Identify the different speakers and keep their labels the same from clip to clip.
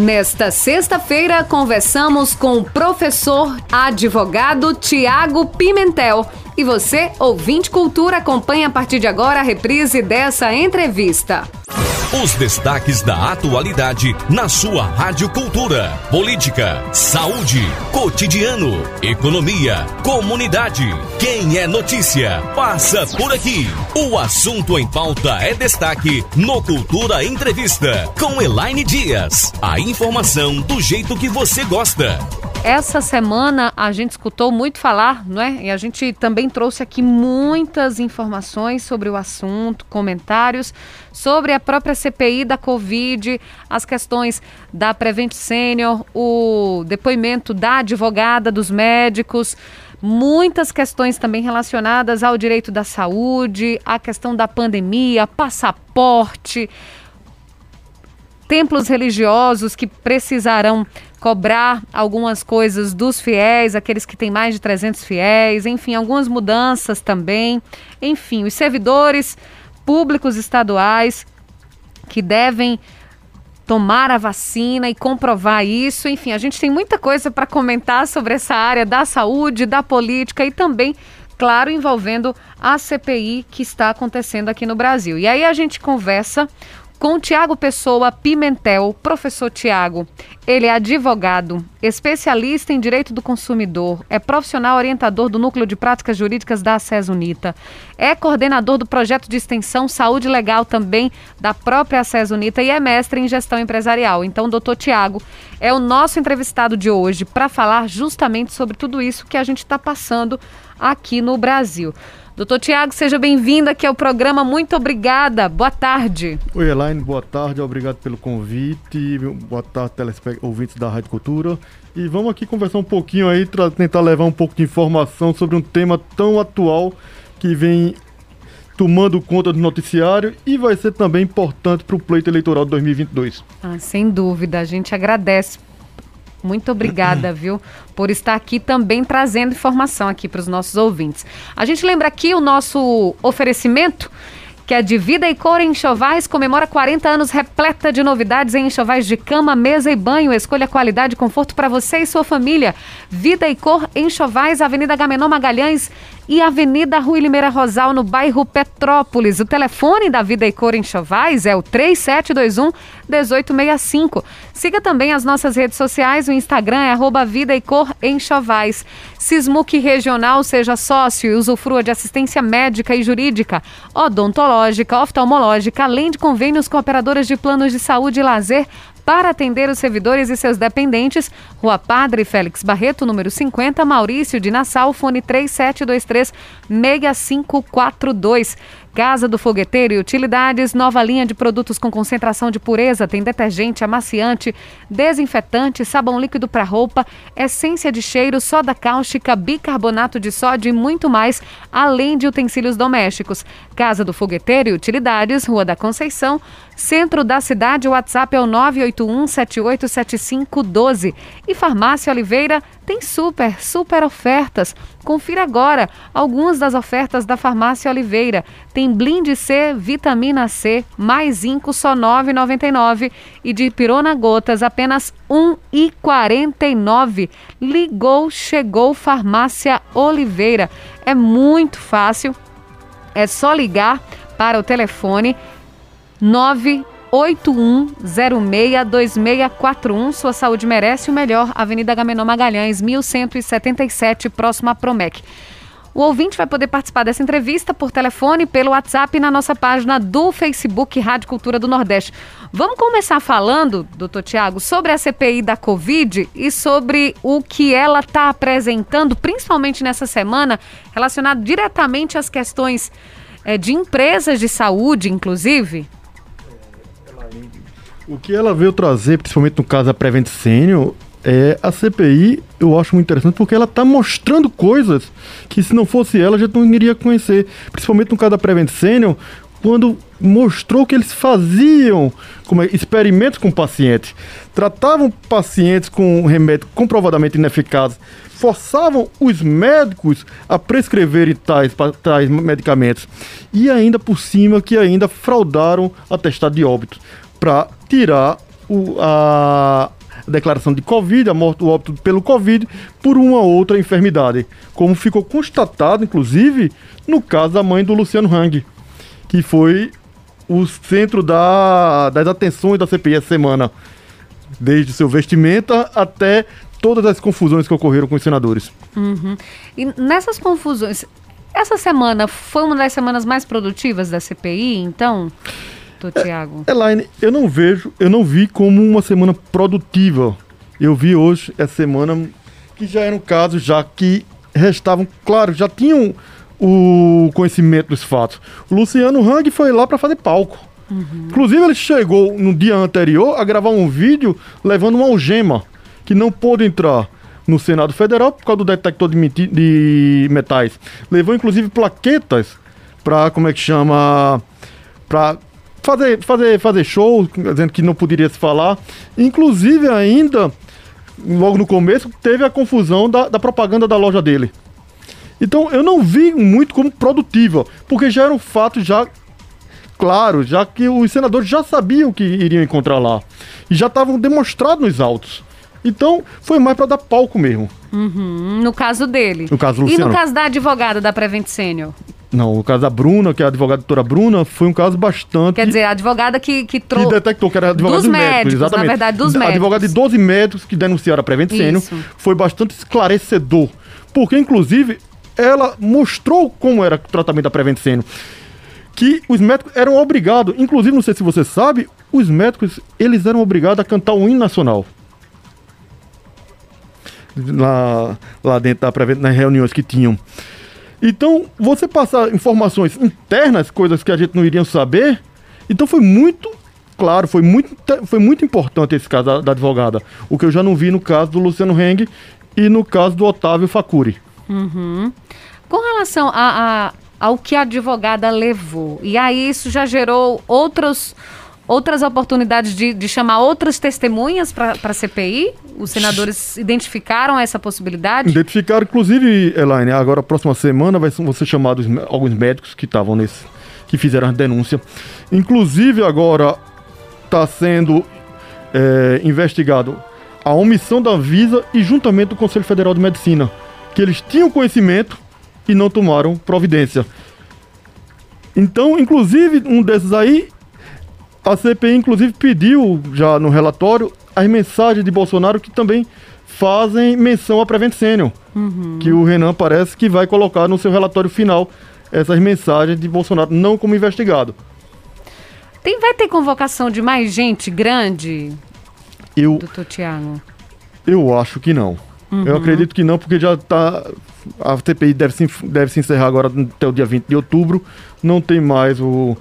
Speaker 1: Nesta sexta-feira, conversamos com o professor advogado Tiago Pimentel. E você, ouvinte cultura, acompanha a partir de agora a reprise dessa entrevista.
Speaker 2: Os destaques da atualidade na sua Rádio Cultura. Política, saúde, cotidiano, economia, comunidade. Quem é notícia, passa por aqui. O assunto em pauta é destaque no Cultura Entrevista com Elaine Dias. A informação do jeito que você gosta.
Speaker 1: Essa semana a gente escutou muito falar, não é? E a gente também trouxe aqui muitas informações sobre o assunto, comentários sobre a própria CPI da Covid, as questões da Prevent Senior, o depoimento da advogada dos médicos, muitas questões também relacionadas ao direito da saúde, a questão da pandemia, passaporte, templos religiosos que precisarão cobrar algumas coisas dos fiéis, aqueles que têm mais de 300 fiéis, enfim, algumas mudanças também. Enfim, os servidores públicos estaduais que devem tomar a vacina e comprovar isso. Enfim, a gente tem muita coisa para comentar sobre essa área da saúde, da política e também, claro, envolvendo a CPI que está acontecendo aqui no Brasil. E aí a gente conversa com Tiago Pessoa Pimentel, professor Tiago. Ele é advogado, especialista em direito do consumidor, é profissional orientador do Núcleo de Práticas Jurídicas da ACES Unita, é coordenador do projeto de extensão Saúde Legal também da própria ACES Unita e é mestre em gestão empresarial. Então, doutor Tiago é o nosso entrevistado de hoje para falar justamente sobre tudo isso que a gente está passando aqui no Brasil. Doutor Tiago, seja bem-vindo aqui ao programa. Muito obrigada. Boa tarde.
Speaker 3: Oi, Elaine. Boa tarde. Obrigado pelo convite. Boa tarde, ouvintes da Rádio Cultura. E vamos aqui conversar um pouquinho aí, tentar levar um pouco de informação sobre um tema tão atual que vem tomando conta do noticiário e vai ser também importante para o pleito eleitoral de 2022.
Speaker 1: Ah, sem dúvida. A gente agradece muito obrigada, viu, por estar aqui também trazendo informação aqui para os nossos ouvintes. A gente lembra aqui o nosso oferecimento que é de Vida e Cor em Enxovais, comemora 40 anos repleta de novidades em enxovais de cama, mesa e banho. Escolha qualidade e conforto para você e sua família. Vida e Cor em Enxovais, Avenida Gamenon Magalhães e Avenida Rui Limeira Rosal, no bairro Petrópolis. O telefone da Vida e Cor em Chovais é o 3721 1865. Siga também as nossas redes sociais, o Instagram é arroba Vida e Cor em Chovais. Sismuc Regional, seja sócio e usufrua de assistência médica e jurídica, odontológica, oftalmológica, além de convênios com operadoras de planos de saúde e lazer para atender os servidores e seus dependentes. Rua Padre Félix Barreto, número 50, Maurício de Nassau, fone 3723 6542. Casa do Fogueteiro e Utilidades, nova linha de produtos com concentração de pureza, tem detergente, amaciante, desinfetante, sabão líquido para roupa, essência de cheiro, soda cáustica, bicarbonato de sódio e muito mais, além de utensílios domésticos. Casa do Fogueteiro e Utilidades, Rua da Conceição, centro da cidade, o WhatsApp é o 981 787512. E Farmácia Oliveira tem super, super ofertas. Confira agora algumas das ofertas da Farmácia Oliveira. Tem Blind C, vitamina C, mais zinco só R$ 9,99 e de pirona gotas apenas R$ 1,49. Ligou, chegou Farmácia Oliveira. É muito fácil. É só ligar para o telefone 9 81062641. Sua saúde merece o melhor. Avenida Gamenon Magalhães, 1177, próximo à Promec. O ouvinte vai poder participar dessa entrevista por telefone, pelo WhatsApp e na nossa página do Facebook Rádio Cultura do Nordeste. Vamos começar falando, doutor Tiago, sobre a CPI da Covid e sobre o que ela está apresentando, principalmente nessa semana, relacionado diretamente às questões é, de empresas de saúde, inclusive.
Speaker 3: O que ela veio trazer, principalmente no caso da Prevent Senior, é a CPI, eu acho muito interessante porque ela está mostrando coisas que se não fosse ela, a gente não iria conhecer. Principalmente no caso da Prevent Senior, quando mostrou que eles faziam como é, experimentos com pacientes, tratavam pacientes com remédio comprovadamente ineficazes, forçavam os médicos a prescreverem tais, tais medicamentos e ainda por cima que ainda fraudaram atestado de óbito para tirar o, a declaração de Covid, a morte, o óbito pelo Covid, por uma outra enfermidade. Como ficou constatado, inclusive, no caso da mãe do Luciano Hang, que foi o centro da, das atenções da CPI essa semana. Desde seu vestimenta até todas as confusões que ocorreram com os senadores.
Speaker 1: Uhum. E nessas confusões, essa semana foi uma das semanas mais produtivas da CPI, então, do Tiago?
Speaker 3: É, Elaine, eu não vejo, eu não vi como uma semana produtiva. Eu vi hoje, essa semana, que já era um caso, já que restavam, claro, já tinham o conhecimento dos fatos. O Luciano Hang foi lá para fazer palco. Uhum. Inclusive, ele chegou no dia anterior a gravar um vídeo levando uma algema que não pôde entrar no Senado Federal por causa do detector de, de metais. Levou inclusive plaquetas para como é que chama para fazer fazer fazer show, dizendo que não poderia se falar. Inclusive ainda logo no começo teve a confusão da, da propaganda da loja dele. Então eu não vi muito como produtiva, porque já era um fato já claro, já que os senadores já sabiam que iriam encontrar lá e já estavam demonstrados nos autos. Então, foi mais para dar palco mesmo.
Speaker 1: Uhum, no caso dele.
Speaker 3: No caso do Luciano.
Speaker 1: E no caso da advogada da Prevent Senior?
Speaker 3: Não, o caso da Bruna, que é a advogada doutora Bruna, foi um caso bastante.
Speaker 1: Quer dizer, a advogada que, que trouxe.
Speaker 3: Que detectou que era advogada dos, dos médicos, médicos, exatamente.
Speaker 1: Na verdade, dos médicos.
Speaker 3: Advogada de 12 médicos que denunciaram a Prevent Senior. Foi bastante esclarecedor. Porque, inclusive, ela mostrou como era o tratamento da Prevent Senior. Que os médicos eram obrigados, inclusive, não sei se você sabe, os médicos eles eram obrigados a cantar o hino nacional lá, lá dentro da pré nas reuniões que tinham. Então, você passar informações internas, coisas que a gente não iria saber, então foi muito claro, foi muito, foi muito importante esse caso da, da advogada. O que eu já não vi no caso do Luciano Heng e no caso do Otávio Facuri.
Speaker 1: Uhum. Com relação a, a, ao que a advogada levou, e aí isso já gerou outros outras oportunidades de, de chamar outras testemunhas para a CPI? Os senadores identificaram essa possibilidade?
Speaker 3: Identificaram, inclusive, Elaine, agora próxima semana vai vão ser chamados alguns médicos que estavam nesse, que fizeram a denúncia. Inclusive, agora está sendo é, investigado a omissão da Visa e juntamente do Conselho Federal de Medicina, que eles tinham conhecimento e não tomaram providência. Então, inclusive, um desses aí a CPI, inclusive, pediu já no relatório as mensagens de Bolsonaro que também fazem menção a Prevent Senior, uhum. que o Renan parece que vai colocar no seu relatório final essas mensagens de Bolsonaro, não como investigado.
Speaker 1: Tem, vai ter convocação de mais gente grande,
Speaker 3: eu,
Speaker 1: doutor Tiago?
Speaker 3: Eu acho que não. Uhum. Eu acredito que não, porque já está. A CPI deve se, deve se encerrar agora até o dia 20 de outubro. Não tem mais o.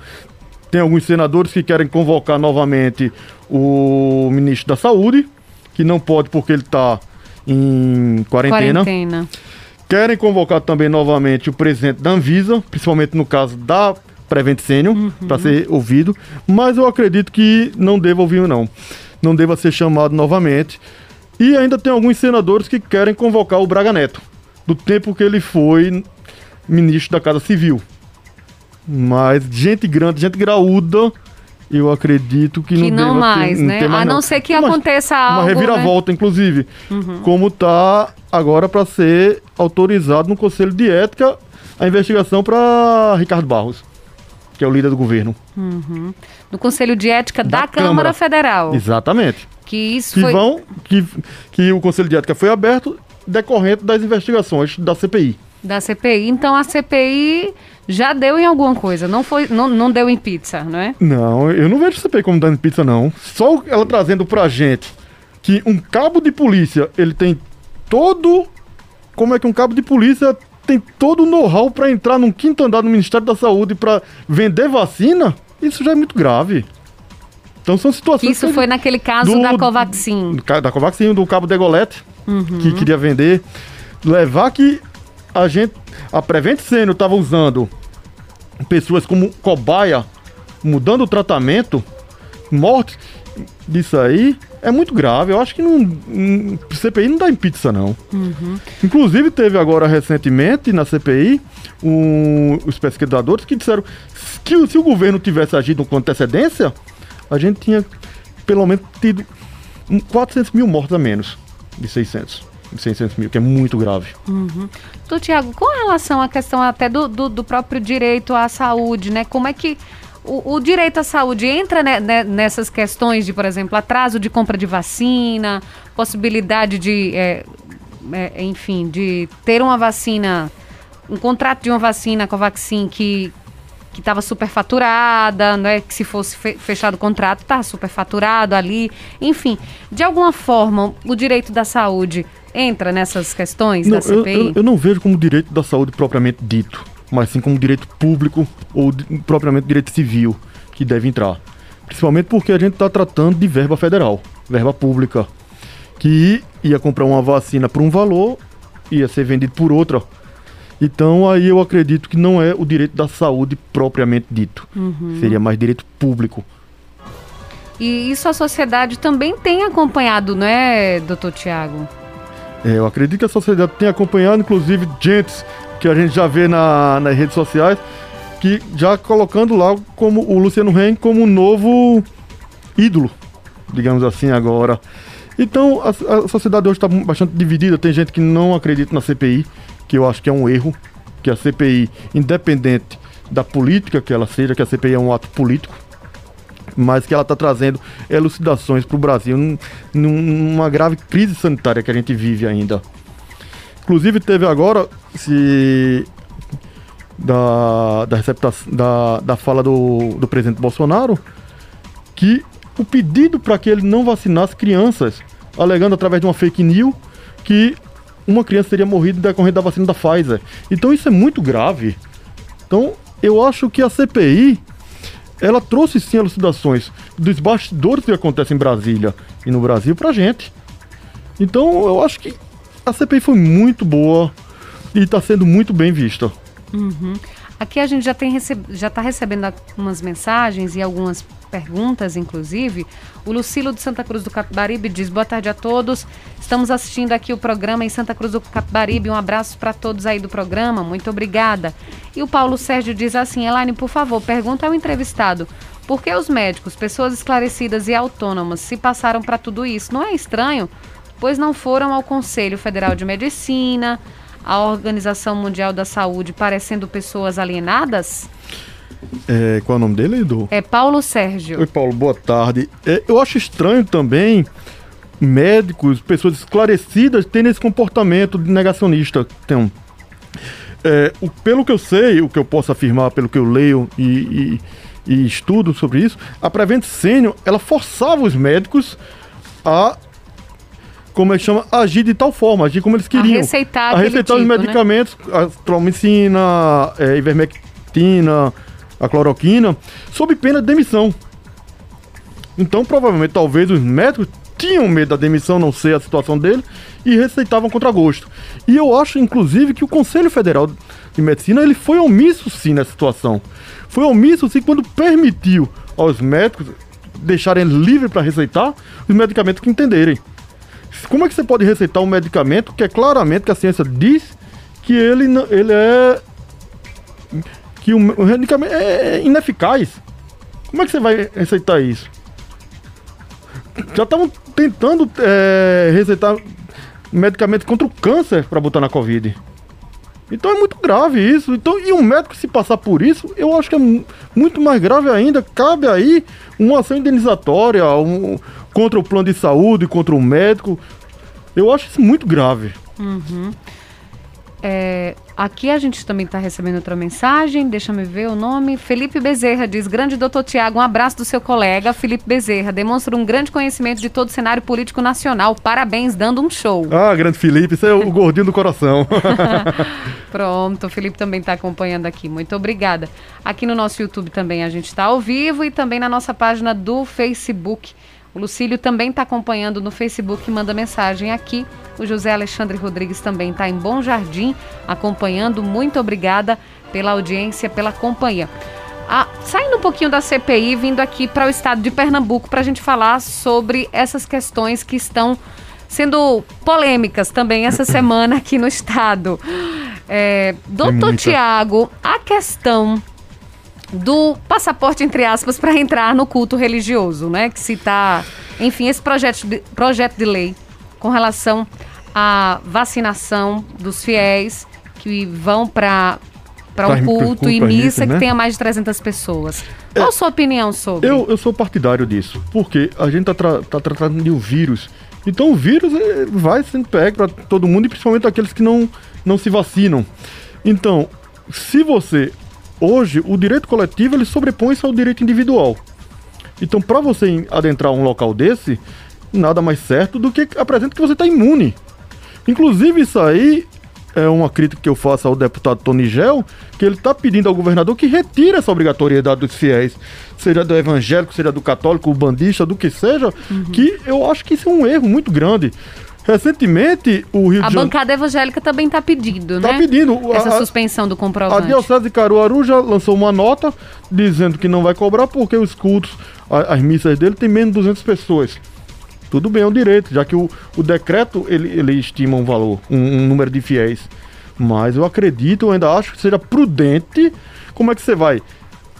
Speaker 3: Tem alguns senadores que querem convocar novamente o ministro da Saúde, que não pode porque ele está em quarentena. quarentena. Querem convocar também novamente o presidente da Anvisa, principalmente no caso da Prevent Senior, uhum. para ser ouvido. Mas eu acredito que não deva ouvir, não. Não deva ser chamado novamente. E ainda tem alguns senadores que querem convocar o Braga Neto, do tempo que ele foi ministro da Casa Civil. Mas gente grande, gente graúda, eu acredito que,
Speaker 1: que
Speaker 3: não,
Speaker 1: não mais, ter, né? Não mais, a não, não, ser que aconteça
Speaker 3: uma,
Speaker 1: algo.
Speaker 3: Uma reviravolta,
Speaker 1: né?
Speaker 3: inclusive. Uhum. Como está agora para ser autorizado no Conselho de Ética a investigação para Ricardo Barros, que é o líder do governo.
Speaker 1: Uhum. No Conselho de Ética da, da Câmara, Câmara, Federal.
Speaker 3: Exatamente.
Speaker 1: Que isso
Speaker 3: que
Speaker 1: foi...
Speaker 3: vão que, que o Conselho de Ética foi aberto decorrente das investigações da CPI.
Speaker 1: Da CPI. Então a CPI já deu em alguma coisa, não foi, não, não deu em pizza, não é?
Speaker 3: Não, eu não vejo a CPI como dando em pizza, não. Só ela trazendo pra gente que um cabo de polícia, ele tem todo. Como é que um cabo de polícia tem todo o know-how para entrar num quinto andar do Ministério da Saúde para vender vacina? Isso já é muito grave. Então são situações.
Speaker 1: Isso foi naquele caso do, da Covaxin.
Speaker 3: Da Covaxin, do cabo Degolete, uhum. que queria vender. Levar que a gente. A Prevent Senior estava usando pessoas como cobaia, mudando o tratamento, mortes disso aí, é muito grave. Eu acho que não, CPI não dá em pizza, não. Uhum. Inclusive, teve agora recentemente na CPI um, os pesquisadores que disseram que se o governo tivesse agido com antecedência, a gente tinha pelo menos tido 400 mil mortos a menos de 600. De 600 mil, que é muito grave.
Speaker 1: Uhum. Tu, Tiago, com relação à questão até do, do, do, próprio direito à saúde, né? Como é que o, o direito à saúde entra né, né, nessas questões de, por exemplo, atraso de compra de vacina, possibilidade de, é, é, enfim, de ter uma vacina, um contrato de uma vacina com a Vaccine que que estava superfaturada, né? Que se fosse fechado o contrato, está superfaturado ali. Enfim, de alguma forma, o direito da saúde entra nessas questões
Speaker 3: não,
Speaker 1: da CPI?
Speaker 3: Eu, eu, eu, não vejo como direito da saúde propriamente dito, mas sim como direito público ou de, propriamente direito civil que deve entrar. Principalmente porque a gente está tratando de verba federal, verba pública, que ia comprar uma vacina por um valor, ia ser vendido por outra então aí eu acredito que não é o direito da saúde propriamente dito. Uhum. Seria mais direito público.
Speaker 1: E isso a sociedade também tem acompanhado, não é, doutor Tiago?
Speaker 3: É, eu acredito que a sociedade tem acompanhado, inclusive, gente que a gente já vê na, nas redes sociais, que já colocando lá como o Luciano Ren como um novo ídolo, digamos assim, agora. Então a, a sociedade hoje está bastante dividida. Tem gente que não acredita na CPI, que eu acho que é um erro, que a CPI, independente da política que ela seja, que a CPI é um ato político, mas que ela está trazendo elucidações para o Brasil numa grave crise sanitária que a gente vive ainda. Inclusive teve agora se da, da, da, da fala do, do presidente Bolsonaro que o pedido para que ele não vacinasse crianças, alegando através de uma fake news que uma criança teria morrido decorrente da vacina da Pfizer. Então isso é muito grave. Então eu acho que a CPI ela trouxe sim elucidações dos bastidores que acontecem em Brasília e no Brasil pra gente. Então eu acho que a CPI foi muito boa e está sendo muito bem vista.
Speaker 1: Uhum. Aqui a gente já tem já está recebendo algumas mensagens e algumas perguntas, inclusive. O Lucilo de Santa Cruz do Capibaribe diz: Boa tarde a todos. Estamos assistindo aqui o programa em Santa Cruz do Capibaribe. Um abraço para todos aí do programa. Muito obrigada. E o Paulo Sérgio diz assim: Elaine, por favor, pergunta ao entrevistado. Por que os médicos, pessoas esclarecidas e autônomas, se passaram para tudo isso? Não é estranho? Pois não foram ao Conselho Federal de Medicina, à Organização Mundial da Saúde, parecendo pessoas alienadas?
Speaker 3: É, qual é o nome dele, Edu?
Speaker 1: É Paulo Sérgio.
Speaker 3: Oi, Paulo, boa tarde. É, eu acho estranho também médicos, pessoas esclarecidas terem esse comportamento de negacionista. Então, é, o, pelo que eu sei, o que eu posso afirmar, pelo que eu leio e, e, e estudo sobre isso, a Prevent Senior, ela forçava os médicos a como é que chama, agir de tal forma, agir como eles queriam. A
Speaker 1: receitar,
Speaker 3: a receitar
Speaker 1: tipo,
Speaker 3: os medicamentos, né? a tromicina, é, ivermectina, a cloroquina, sob pena de demissão. Então, provavelmente, talvez os médicos tinham medo da demissão não ser a situação dele e receitavam contra gosto. E eu acho, inclusive, que o Conselho Federal de Medicina ele foi omisso sim nessa situação. Foi omisso sim quando permitiu aos médicos deixarem livre para receitar os medicamentos que entenderem. Como é que você pode receitar um medicamento que é claramente que a ciência diz que ele, ele é que o, medicamento é, é ineficaz. Como é que você vai receitar isso? Já estavam tentando é, receitar medicamento contra o câncer para botar na Covid. Então é muito grave isso. Então, e um médico se passar por isso, eu acho que é muito mais grave ainda. Cabe aí uma ação indenizatória um, contra o plano de saúde, contra o médico. Eu acho isso muito grave.
Speaker 1: Uhum. É, aqui a gente também está recebendo outra mensagem, deixa-me ver o nome. Felipe Bezerra diz: Grande doutor Tiago, um abraço do seu colega, Felipe Bezerra. Demonstra um grande conhecimento de todo o cenário político nacional. Parabéns, dando um show.
Speaker 3: Ah, grande Felipe, você é o gordinho do coração.
Speaker 1: Pronto, o Felipe também está acompanhando aqui. Muito obrigada. Aqui no nosso YouTube também a gente está ao vivo e também na nossa página do Facebook. O Lucílio também está acompanhando no Facebook, manda mensagem aqui. O José Alexandre Rodrigues também está em Bom Jardim acompanhando. Muito obrigada pela audiência, pela companhia. Ah, saindo um pouquinho da CPI, vindo aqui para o estado de Pernambuco para a gente falar sobre essas questões que estão sendo polêmicas também essa semana aqui no estado. É, doutor Tiago, a questão do passaporte, entre aspas, para entrar no culto religioso, né? Que se está Enfim, esse projeto de, projeto de lei com relação à vacinação dos fiéis que vão para para um culto e missa né? que tenha mais de 300 pessoas. Qual é, a sua opinião sobre?
Speaker 3: Eu, eu sou partidário disso, porque a gente está tra tá tratando de um vírus. Então o vírus eh, vai sendo pego para todo mundo e principalmente aqueles que não, não se vacinam. Então, se você hoje o direito coletivo ele sobrepõe-se ao direito individual. Então, para você adentrar um local desse, nada mais certo do que apresenta que você está imune. Inclusive, isso aí é uma crítica que eu faço ao deputado Tony Gel, que ele está pedindo ao governador que retire essa obrigatoriedade dos fiéis, seja do evangélico, seja do católico, bandista, do que seja, uhum. que eu acho que isso é um erro muito grande. Recentemente, o Rio
Speaker 1: a
Speaker 3: de
Speaker 1: Janeiro. A bancada evangélica também está pedindo,
Speaker 3: tá
Speaker 1: né?
Speaker 3: Está pedindo.
Speaker 1: Essa a, suspensão do comprovante.
Speaker 3: A Diocese de Caruaru já lançou uma nota dizendo que não vai cobrar porque os cultos, as missas dele, tem menos de 200 pessoas. Tudo bem, é um direito, já que o, o decreto ele, ele estima um valor, um, um número de fiéis. Mas eu acredito, eu ainda acho que seja prudente. Como é que você vai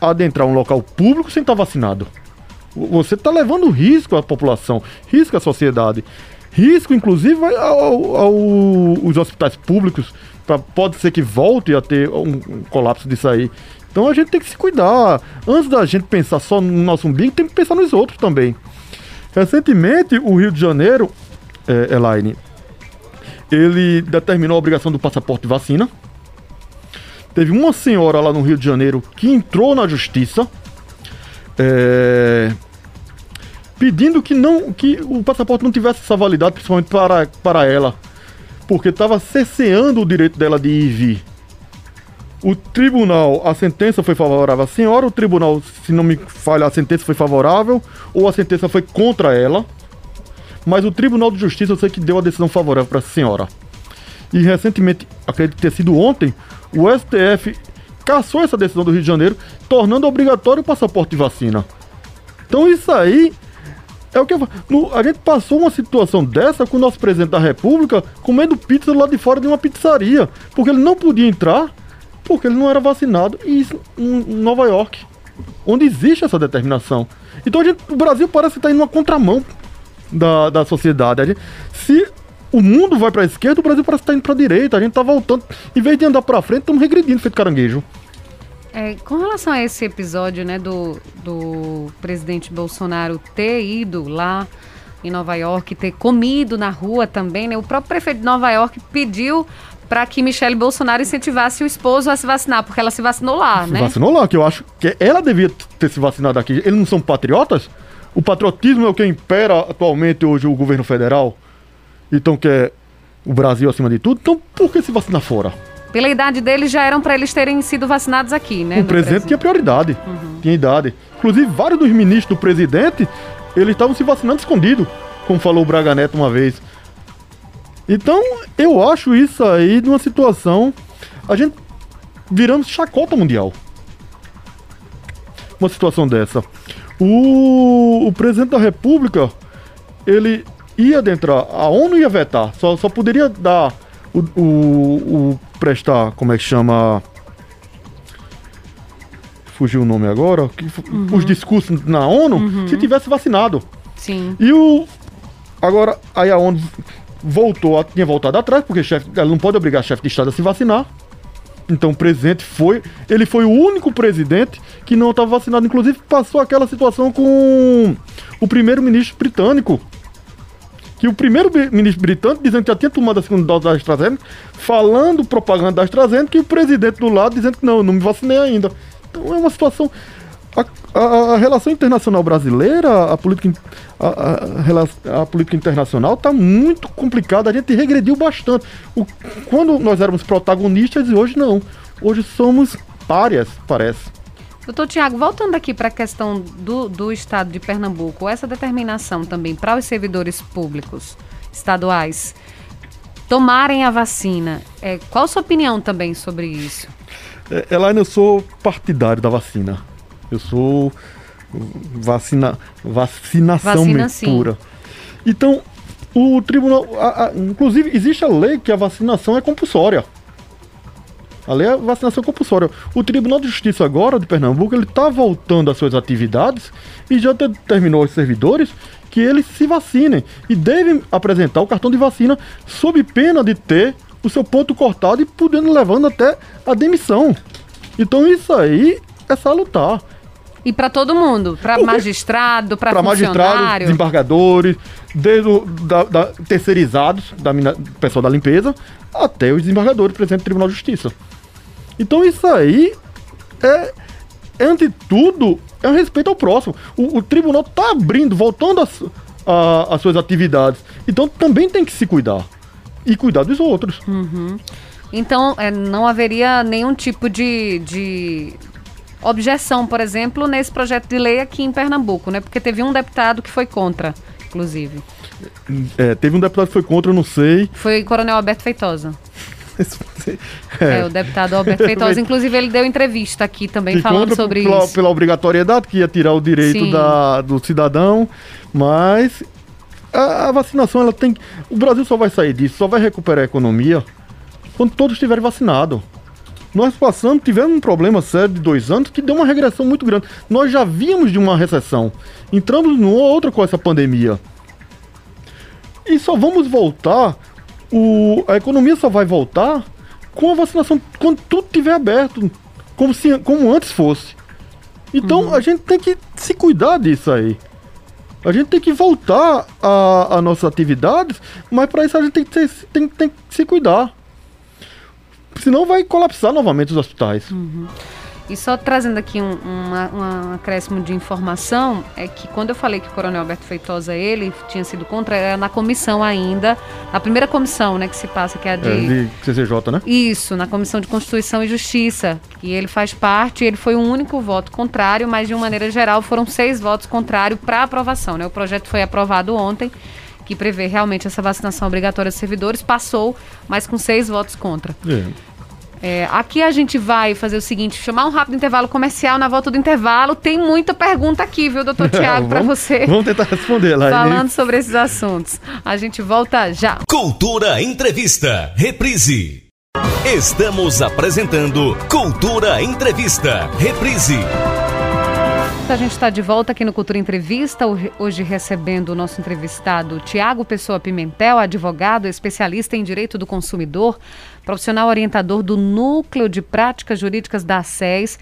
Speaker 3: adentrar um local público sem estar vacinado? Você está levando risco à população, risco à sociedade, risco inclusive aos hospitais públicos. Pra, pode ser que volte a ter um, um colapso disso aí. Então a gente tem que se cuidar. Antes da gente pensar só no nosso umbigo, tem que pensar nos outros também. Recentemente, o Rio de Janeiro, é, Elaine, ele determinou a obrigação do passaporte de vacina. Teve uma senhora lá no Rio de Janeiro que entrou na justiça é, pedindo que não que o passaporte não tivesse essa validade, principalmente para, para ela, porque estava cerceando o direito dela de ir e vir. O tribunal, a sentença foi favorável à senhora, o tribunal, se não me falha, a sentença foi favorável, ou a sentença foi contra ela. Mas o Tribunal de Justiça eu sei que deu a decisão favorável para a senhora. E recentemente, acredito ter sido ontem, o STF cassou essa decisão do Rio de Janeiro, tornando obrigatório o passaporte de vacina. Então isso aí é o que no, a gente passou uma situação dessa com o nosso presidente da República comendo pizza lá de fora de uma pizzaria, porque ele não podia entrar porque ele não era vacinado, e isso em Nova York, onde existe essa determinação. Então gente, o Brasil parece estar indo uma contramão da, da sociedade. Gente, se o mundo vai para a esquerda, o Brasil parece estar indo para a direita. A gente está voltando, em vez de andar para frente, estamos regredindo feito caranguejo.
Speaker 1: É, com relação a esse episódio, né, do, do presidente Bolsonaro ter ido lá em Nova York, ter comido na rua também, né? O próprio prefeito de Nova York pediu para que Michele Bolsonaro incentivasse o esposo a se vacinar, porque ela se vacinou lá, se né?
Speaker 3: Vacinou lá, que eu acho que ela devia ter se vacinado aqui. Eles não são patriotas? O patriotismo é o que impera atualmente hoje o governo federal. Então que é o Brasil acima de tudo. Então por que se vacinar fora?
Speaker 1: Pela idade deles, já eram para eles terem sido vacinados aqui, né?
Speaker 3: O presidente tinha prioridade, uhum. tinha idade. Inclusive, vários dos ministros do presidente, eles estavam se vacinando escondido, como falou o Braga Neto uma vez. Então, eu acho isso aí de uma situação. A gente viramos chacota mundial. Uma situação dessa. O, o presidente da República, ele ia adentrar, a ONU ia vetar, só, só poderia dar o, o, o prestar, como é que chama? Fugiu o nome agora. Uhum. Os discursos na ONU, uhum. se tivesse vacinado.
Speaker 1: Sim.
Speaker 3: E o. Agora, aí a ONU voltou, tinha voltado atrás, porque chefe, ela não pode obrigar chefe de Estado a se vacinar. Então o presidente foi, ele foi o único presidente que não estava vacinado. Inclusive passou aquela situação com o primeiro-ministro britânico. Que o primeiro-ministro britânico dizendo que já tinha tomado a segunda dose da AstraZeneca, falando propaganda da AstraZeneca, e o presidente do lado dizendo que não, não me vacinei ainda. Então é uma situação a, a, a, relação internacional brasileira, a política, a, a política internacional está muito complicada. A gente regrediu bastante. O, quando nós éramos protagonistas e hoje não. Hoje somos párias, parece.
Speaker 1: Doutor Tiago, voltando aqui para a questão do, do estado de Pernambuco, essa determinação também para os servidores públicos estaduais tomarem a vacina, é, qual a sua opinião também sobre isso?
Speaker 3: É, Elaine, eu sou partidário da vacina. Eu sou vacina, vacinação Vacina, pura. Então, o tribunal. A, a, inclusive, existe a lei que a vacinação é compulsória. A lei é vacinação compulsória. O Tribunal de Justiça agora de Pernambuco, ele está voltando às suas atividades e já determinou aos servidores que eles se vacinem e devem apresentar o cartão de vacina sob pena de ter o seu ponto cortado e podendo levando até a demissão. Então isso aí é salutar.
Speaker 1: E para todo mundo, para magistrado, para funcionário, magistrados,
Speaker 3: desembargadores, desde o, da, da, terceirizados, da pessoal da limpeza, até os desembargadores, presidente do Tribunal de Justiça. Então isso aí é, é ante tudo, é um respeito ao próximo. O, o tribunal está abrindo, voltando às, a, as suas atividades. Então também tem que se cuidar. E cuidar dos outros.
Speaker 1: Uhum. Então, é, não haveria nenhum tipo de, de objeção, por exemplo, nesse projeto de lei aqui em Pernambuco, né? Porque teve um deputado que foi contra, inclusive.
Speaker 3: É, teve um deputado que foi contra, eu não sei.
Speaker 1: Foi o Coronel Alberto Feitosa. é. é. o deputado Alberto Feitosa. Inclusive, ele deu entrevista aqui também falando sobre
Speaker 3: pela,
Speaker 1: isso.
Speaker 3: Pela obrigatoriedade, que ia tirar o direito da, do cidadão, mas a, a, vacinação, ela tem. O Brasil só vai sair disso, só vai recuperar a economia quando todos estiverem vacinados. Nós passamos, tivemos um problema sério de dois anos que deu uma regressão muito grande. Nós já víamos de uma recessão. Entramos numa outra com essa pandemia. E só vamos voltar o, a economia só vai voltar com a vacinação, quando tudo estiver aberto, como, se, como antes fosse. Então uhum. a gente tem que se cuidar disso aí. A gente tem que voltar a, a nossas atividades, mas para isso a gente tem que, ter, tem, tem que se cuidar. Senão vai colapsar novamente os hospitais.
Speaker 1: Uhum. E só trazendo aqui um, uma, um acréscimo de informação, é que quando eu falei que o Coronel Alberto Feitosa, ele tinha sido contra, era na comissão ainda, na primeira comissão, né, que se passa, que é a de... É,
Speaker 3: de CCJ, né?
Speaker 1: Isso, na Comissão de Constituição e Justiça, que ele faz parte, ele foi o único voto contrário, mas de uma maneira geral foram seis votos contrários para aprovação, né? O projeto foi aprovado ontem, que prevê realmente essa vacinação obrigatória dos servidores, passou, mas com seis votos contra. É. É, aqui a gente vai fazer o seguinte, chamar um rápido intervalo comercial na volta do intervalo. Tem muita pergunta aqui, viu, doutor Tiago, para você.
Speaker 3: Vamos tentar responder lá.
Speaker 1: Falando sobre esses assuntos. A gente volta já.
Speaker 2: Cultura Entrevista, reprise. Estamos apresentando Cultura Entrevista, reprise.
Speaker 1: A gente está de volta aqui no Cultura Entrevista, hoje recebendo o nosso entrevistado Tiago Pessoa Pimentel, advogado, especialista em direito do consumidor, profissional orientador do Núcleo de Práticas Jurídicas da SES.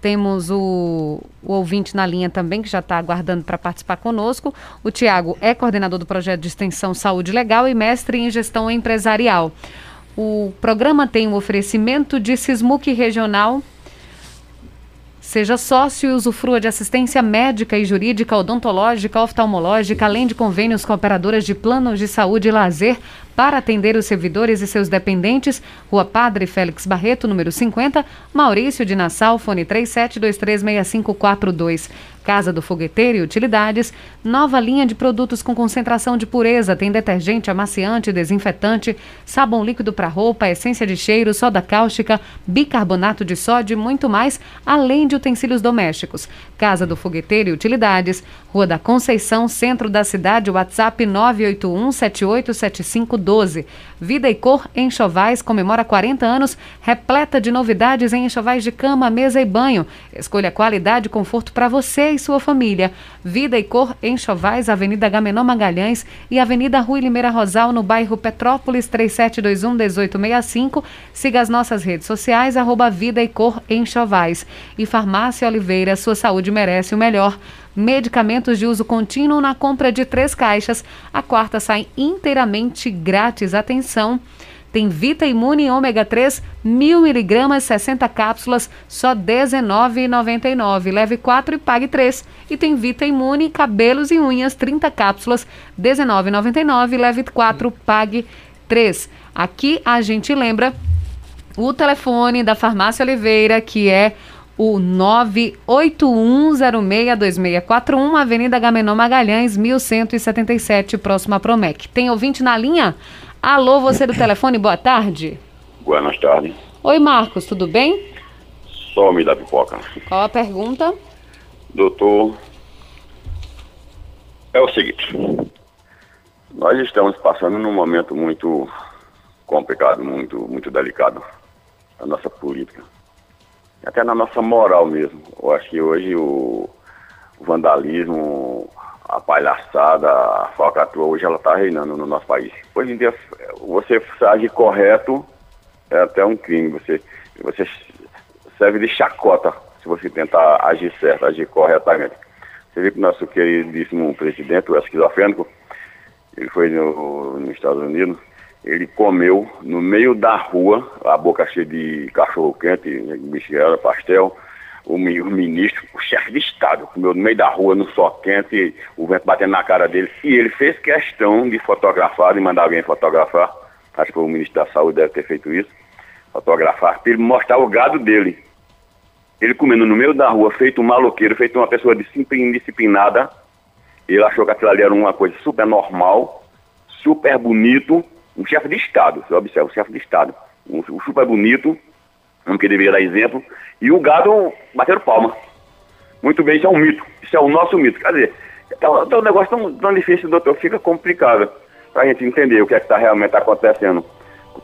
Speaker 1: Temos o, o ouvinte na linha também, que já está aguardando para participar conosco. O Tiago é coordenador do projeto de extensão Saúde Legal e mestre em gestão empresarial. O programa tem um oferecimento de Sismuc Regional Seja sócio e usufrua de assistência médica e jurídica, odontológica, oftalmológica, além de convênios com operadoras de planos de saúde e lazer para atender os servidores e seus dependentes. Rua Padre Félix Barreto, número 50, Maurício de Nassau, fone 37236542. Casa do Fogueteiro e Utilidades, nova linha de produtos com concentração de pureza, tem detergente, amaciante, desinfetante, sabão líquido para roupa, essência de cheiro, soda cáustica, bicarbonato de sódio e muito mais, além de utensílios domésticos. Casa do Fogueteiro e Utilidades, Rua da Conceição, centro da cidade, WhatsApp 981787512. Vida e Cor Enxovais comemora 40 anos, repleta de novidades em enxovais de cama, mesa e banho. Escolha qualidade e conforto para você e sua família. Vida e Cor em Chovais, Avenida Gamenon Magalhães e Avenida Rui Limeira Rosal, no bairro Petrópolis, 3721-1865. Siga as nossas redes sociais, arroba Vida e Cor em Chovais. E Farmácia Oliveira, sua saúde merece o melhor. Medicamentos de uso contínuo na compra de três caixas. A quarta sai inteiramente grátis. Atenção! Tem Vita Imune ômega 3, 1000 miligramas, 60 cápsulas, só R$19,99. Leve 4 e pague 3. E tem Vita Imune cabelos e unhas, 30 cápsulas, R$19,99. Leve 4, pague 3. Aqui a gente lembra o telefone da Farmácia Oliveira, que é o 981062641, Avenida Gamenon Magalhães, 1177, próximo a Promec. Tem ouvinte na linha? Alô, você do telefone, boa tarde.
Speaker 4: Boa tarde.
Speaker 1: Oi, Marcos, tudo bem?
Speaker 4: Some da pipoca.
Speaker 1: Qual a pergunta?
Speaker 4: Doutor, é o seguinte, nós estamos passando num momento muito complicado, muito, muito delicado na nossa política. Até na nossa moral mesmo. Eu acho que hoje o, o vandalismo, a palhaçada, a falcatrua, hoje ela está reinando no nosso país. Hoje em dia, você agir correto é até um crime. Você, você serve de chacota se você tentar agir certo, agir corretamente. Você vê que o nosso queridíssimo presidente, o esquizofrênico, ele foi no, nos Estados Unidos, ele comeu no meio da rua, a boca cheia de cachorro quente, bicheira, pastel, o, o ministro, o chefe de Estado, comeu no meio da rua, no sol quente, o vento batendo na cara dele, e ele fez questão de fotografar, de mandar alguém fotografar, acho que o ministro da Saúde deve ter feito isso, fotografar, para ele mostrar o gado dele. Ele comendo no meio da rua, feito um maloqueiro, feito uma pessoa indisciplinada, ele achou que aquilo ali era uma coisa super normal, super bonito, um chefe de Estado, você observa, um chefe de Estado, um, um super bonito, um que deveria dar exemplo, e o gado batendo palma. Muito bem, isso é um mito, isso é o nosso mito. Quer dizer, então, então o negócio tão, tão difícil, doutor, fica complicado para a gente entender o que é que está realmente acontecendo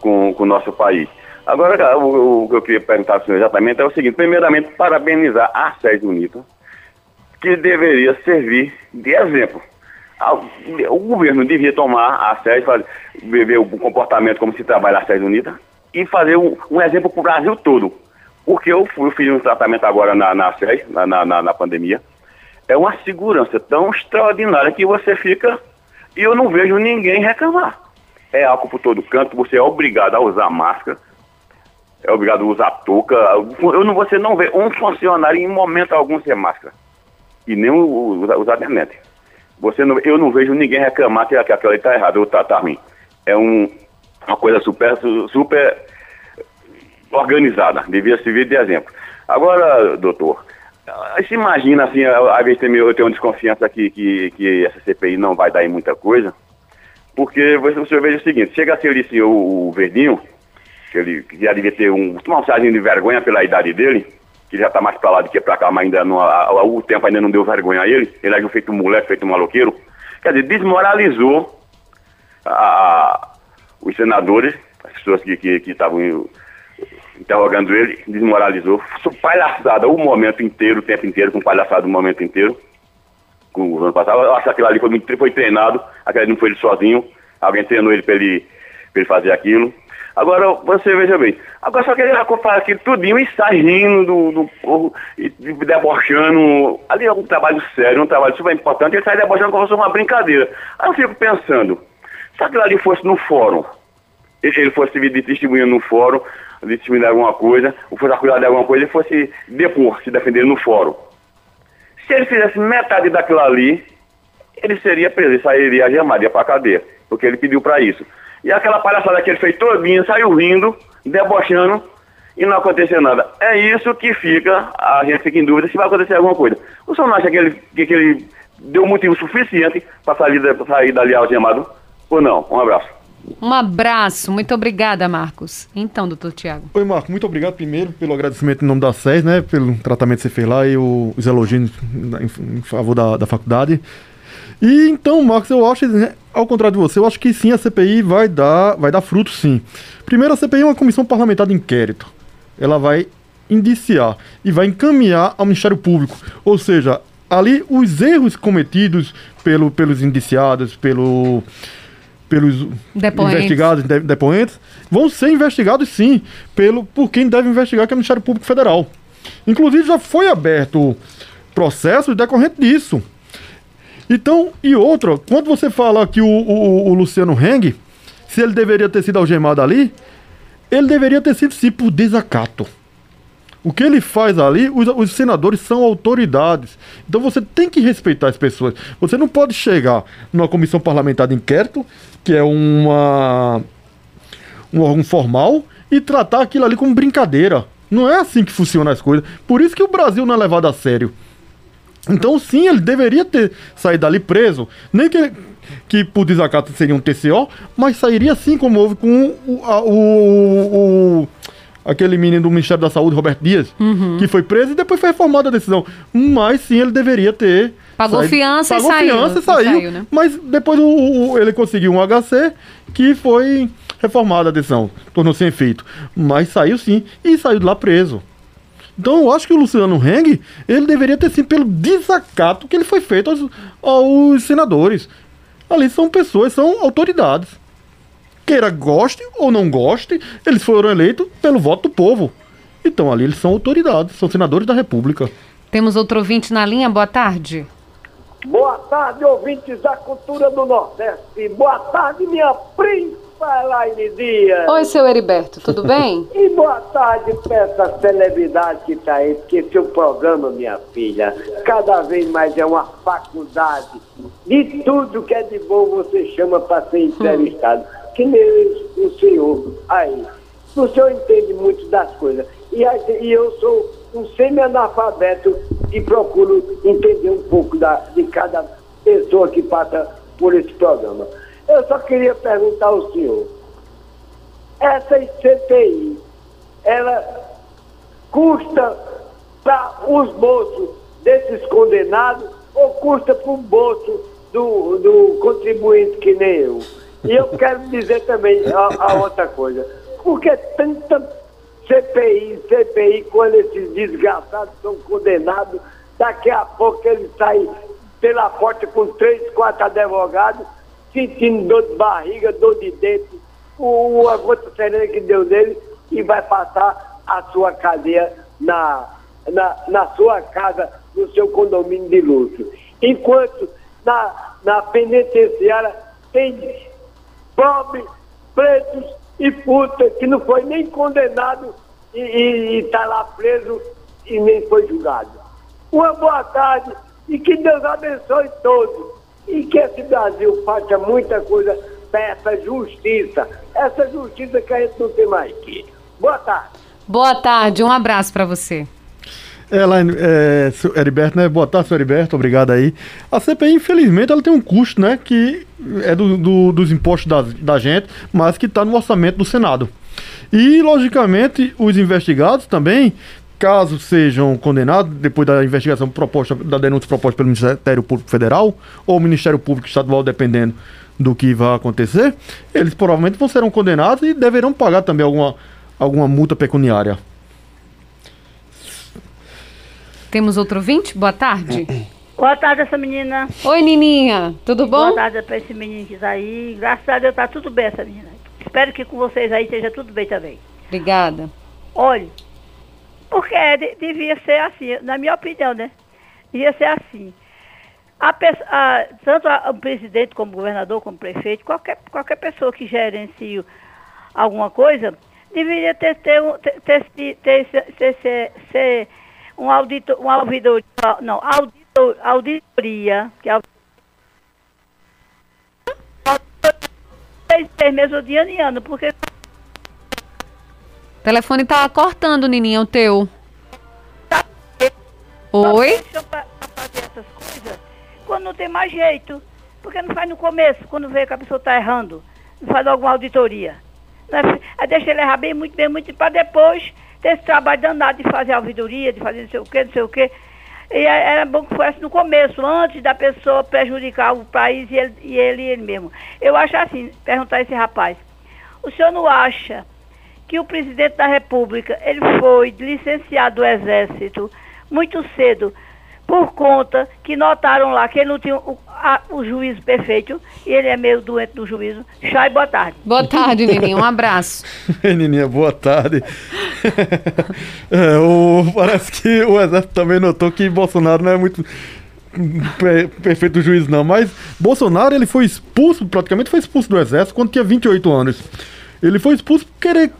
Speaker 4: com, com o nosso país. Agora, o, o, que eu queria perguntar ao senhor exatamente é o seguinte: primeiramente, parabenizar a Sérgio Unita, que deveria servir de exemplo. O governo devia tomar a SES, ver o comportamento como se trabalha a SES Unida e fazer um, um exemplo para o Brasil todo. Porque eu, fui, eu fiz um tratamento agora na, na SES, na, na, na pandemia. É uma segurança tão extraordinária que você fica e eu não vejo ninguém reclamar. É álcool por todo canto, você é obrigado a usar máscara, é obrigado a usar touca. Eu não, você não vê um funcionário em momento algum sem máscara. E nem os, os atendentes. Você não, eu não vejo ninguém reclamar que, que aquilo ali está errado ou está tá ruim. É um, uma coisa super, super organizada, devia servir de exemplo. Agora, doutor, se imagina assim, às vezes eu tenho desconfiança que, que, que essa CPI não vai dar em muita coisa, porque você, você veja o seguinte, chega a ser ali, o, o Verdinho, que ele já devia ter um, um certinho de vergonha pela idade dele, que já está mais para lá do que para cá, mas ainda não, a, a, o tempo ainda não deu vergonha a ele, ele agiu feito um moleque, feito maloqueiro. Quer dizer, desmoralizou a, os senadores, as pessoas que estavam interrogando ele, desmoralizou, palhaçada o momento inteiro, o tempo inteiro, com palhaçada o momento inteiro. Com o ano passado, eu acho que aquilo ali foi, foi treinado, aquele não foi ele sozinho, alguém treinou ele para ele, ele fazer aquilo. Agora, você veja bem, agora só que ele faz aquilo tudinho e sai rindo do, do povo, e debochando. Ali é um trabalho sério, um trabalho super importante, ele sai debochando como se fosse uma brincadeira. Aí eu fico pensando, se aquilo ali fosse no fórum, ele fosse distribuindo no fórum, distribuindo alguma coisa, ou fosse acusado de alguma coisa, ele fosse depor, se defender no fórum. Se ele fizesse metade daquilo ali, ele seria preso, ele sairia algemado, ia pra cadeia, porque ele pediu para isso. E aquela palhaçada que ele fez todinha, saiu rindo, debochando, e não aconteceu nada. É isso que fica, a gente fica em dúvida se vai acontecer alguma coisa. O senhor não acha que ele, que, que ele deu motivo suficiente para sair, sair dali algemado? Ou não? Um abraço.
Speaker 1: Um abraço, muito obrigada, Marcos. Então, doutor Tiago.
Speaker 3: Oi, Marco, muito obrigado primeiro pelo agradecimento em nome da SES, né? Pelo tratamento que você fez lá e os elogios em, em favor da, da faculdade. E então, Marcos, eu acho, né, ao contrário de você, eu acho que sim, a CPI vai dar, vai dar fruto, sim. Primeiro, a CPI é uma comissão parlamentar de inquérito. Ela vai indiciar e vai encaminhar ao Ministério Público. Ou seja, ali os erros cometidos pelo, pelos indiciados, pelo, pelos depoentes. investigados, de, depoentes, vão ser investigados sim, pelo, por quem deve investigar, que é o Ministério Público Federal. Inclusive já foi aberto processo decorrente disso. Então, e outra, quando você fala que o, o, o Luciano Heng, se ele deveria ter sido algemado ali, ele deveria ter sido sim por desacato. O que ele faz ali, os, os, senadores são autoridades. Então você tem que respeitar as pessoas. Você não pode chegar numa comissão parlamentar de inquérito, que é uma um órgão formal, e tratar aquilo ali como brincadeira. Não é assim que funcionam as coisas. Por isso que o Brasil não é levado a sério. Então, sim, ele deveria ter saído dali preso. Nem que, que por desacato seria um TCO, mas sairia sim, como houve com o, a, o, o aquele menino do Ministério da Saúde, Roberto Dias, que foi preso e depois foi reformada a decisão. Mas sim, ele deveria ter.
Speaker 1: Pagou fiança e
Speaker 3: pagou
Speaker 1: saiu,
Speaker 3: fiança e
Speaker 1: e
Speaker 3: saiu.
Speaker 1: saiu, né?
Speaker 3: Mas depois o- o- ele conseguiu um HC que foi reformada a decisão, tornou sem efeito. Mas saiu sim, e saiu de lá preso. Então eu acho que o Luciano Heng, ele deveria ter sim pelo desacato que ele foi feito aos, aos senadores. Ali são pessoas, são autoridades. Queira goste ou não goste, eles foram eleitos pelo voto do povo. Então ali eles são autoridades, são senadores da República.
Speaker 1: Temos outro ouvinte na linha, boa tarde.
Speaker 5: Boa tarde, ouvintes da cultura do Nordeste. Boa tarde, minha príncipe Elaine Dias.
Speaker 1: Oi, seu Heriberto, tudo bem?
Speaker 5: E boa tarde para essa celebridade que está aí, porque seu programa, minha filha, cada vez mais é uma faculdade. De tudo que é de bom você chama para ser entrevistado. Que nem o senhor aí. O senhor entende muito das coisas. E, e eu sou um semi-analfabeto e procuro entender um pouco da, de cada pessoa que passa por esse programa. Eu só queria perguntar ao senhor essa CPI, ela custa para os bolsos desses condenados ou custa para o bolso do, do contribuinte que nem eu? E eu quero dizer também a, a outra coisa. Por que tanta CPI, CPI, quando esses desgraçados são condenados, daqui a pouco eles saem pela porta com três, quatro advogados, sentindo dor de barriga, dor de dente, o, a gota serena que deu dele e vai passar a sua cadeia na, na, na sua casa, no seu condomínio de luxo. Enquanto na, na penitenciária tem pobres, pretos e puta que não foi nem condenado e está lá preso e nem foi julgado. Uma boa tarde e que Deus abençoe todos. E que esse Brasil faça muita coisa para essa justiça. Essa justiça que a gente não tem mais aqui. Boa tarde.
Speaker 1: Boa tarde, um abraço para você.
Speaker 3: Elaine, é, Heriberto, né? Boa tarde, seu Heriberto, obrigado aí. A CPI, infelizmente, ela tem um custo, né? Que é do, do- dos impostos da, da gente, mas que está no orçamento do Senado. E, logicamente, os investigados também, caso sejam condenados, depois da investigação proposta, da denúncia proposta pelo Ministério Público Federal, ou Ministério Público Estadual, dependendo do que vai acontecer, eles provavelmente vão serão condenados e deverão pagar também alguma, alguma multa pecuniária.
Speaker 1: Temos outro ouvinte? Boa tarde.
Speaker 6: Boa tarde, essa menina.
Speaker 1: Oi, Nininha, tudo bom?
Speaker 6: Boa tarde para esse menino que tá aí. Graças a Deus tá tudo bem, essa menina. Espero que com vocês aí esteja tudo bem também.
Speaker 1: Obrigada.
Speaker 6: Olha, porque de- devia ser assim, na minha opinião, né? Devia ser assim. A a- tanto a- o presidente como o governador, como o prefeito, qualquer, qualquer pessoa que gerencie alguma coisa, deveria ter, ter, ter, ter, ter, ter- ser- um auditor, um ouvidor, não, auditor, auditoria, que é seis meses de ano em ano, porque
Speaker 1: telefone tá cortando, Nininha, o teu. Oi?
Speaker 6: Deixa pra, pra fazer essas coisas quando não tem mais jeito. Porque não faz no começo, quando vê que a pessoa está errando. Não faz alguma auditoria. Não é? Aí deixa ele errar bem, muito bem, muito, para depois ter esse trabalho danado de fazer auditoria, de fazer não sei o quê, não sei o quê. E é- era bom que fosse no começo, antes da pessoa prejudicar o país e ele e ele, ele mesmo. Eu acho assim, perguntar a esse rapaz, o senhor não acha que o presidente da República ele foi licenciado do Exército muito cedo por conta que notaram lá que ele não tinha o, a- o juízo perfeito e ele é meio doente do juízo. Chá e boa tarde.
Speaker 1: Boa tarde, Nininha, um abraço.
Speaker 3: Menininha, boa tarde. É, o- parece que o Exército também notou que Bolsonaro não é muito per- perfeito juiz, não. Mas Bolsonaro, ele foi expulso, praticamente foi expulso do Exército quando tinha 28 anos. Ele foi expulso por querer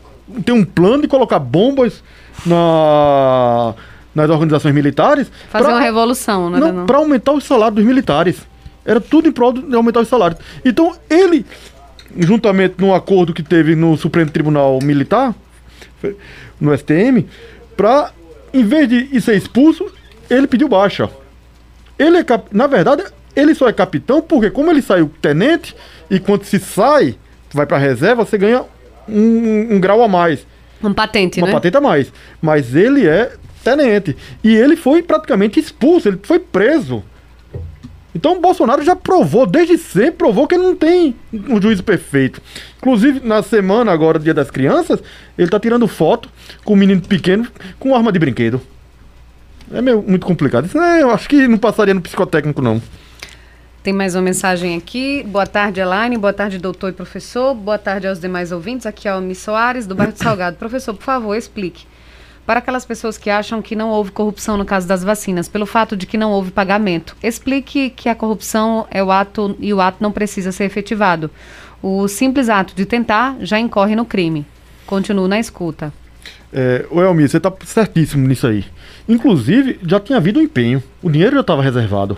Speaker 3: ter um plano de colocar bombas na, nas organizações militares.
Speaker 1: Fazer
Speaker 3: pra-
Speaker 1: uma revolução, né?
Speaker 3: não,
Speaker 1: Não,
Speaker 3: para aumentar o salário dos militares. Era tudo em prol de aumentar os salários. Então, ele, juntamente no acordo que teve no Supremo Tribunal Militar, no STM, para, em vez de ser expulso, ele pediu baixa. Ele é cap... Na verdade, ele só é capitão porque, como ele saiu tenente, e quando se sai, vai para reserva, você ganha um, um grau a mais.
Speaker 1: Um patente,
Speaker 3: uma
Speaker 1: né?
Speaker 3: patente a mais. Mas ele é tenente. E ele foi praticamente expulso, ele foi preso. Então o Bolsonaro já provou, desde sempre provou que ele não tem um juízo perfeito. Inclusive, na semana agora, Dia das Crianças, ele tá tirando foto com um menino pequeno com arma de brinquedo. É meio, muito complicado. Isso né, eu acho que não passaria no psicotécnico, não.
Speaker 1: Tem mais uma mensagem aqui. Boa tarde, Elaine. Boa tarde, doutor e professor. Boa tarde aos demais ouvintes. Aqui é o Miss Soares, do bairro de Salgado. professor, por favor, explique. Para aquelas pessoas que acham que não houve corrupção no caso das vacinas, pelo fato de que não houve pagamento, explique que a corrupção é o ato e o ato não precisa ser efetivado. O simples ato de tentar já incorre no crime. Continuo na escuta.
Speaker 3: É, o Elmir, você está certíssimo nisso aí. Inclusive, já tinha havido um empenho. O dinheiro já estava reservado.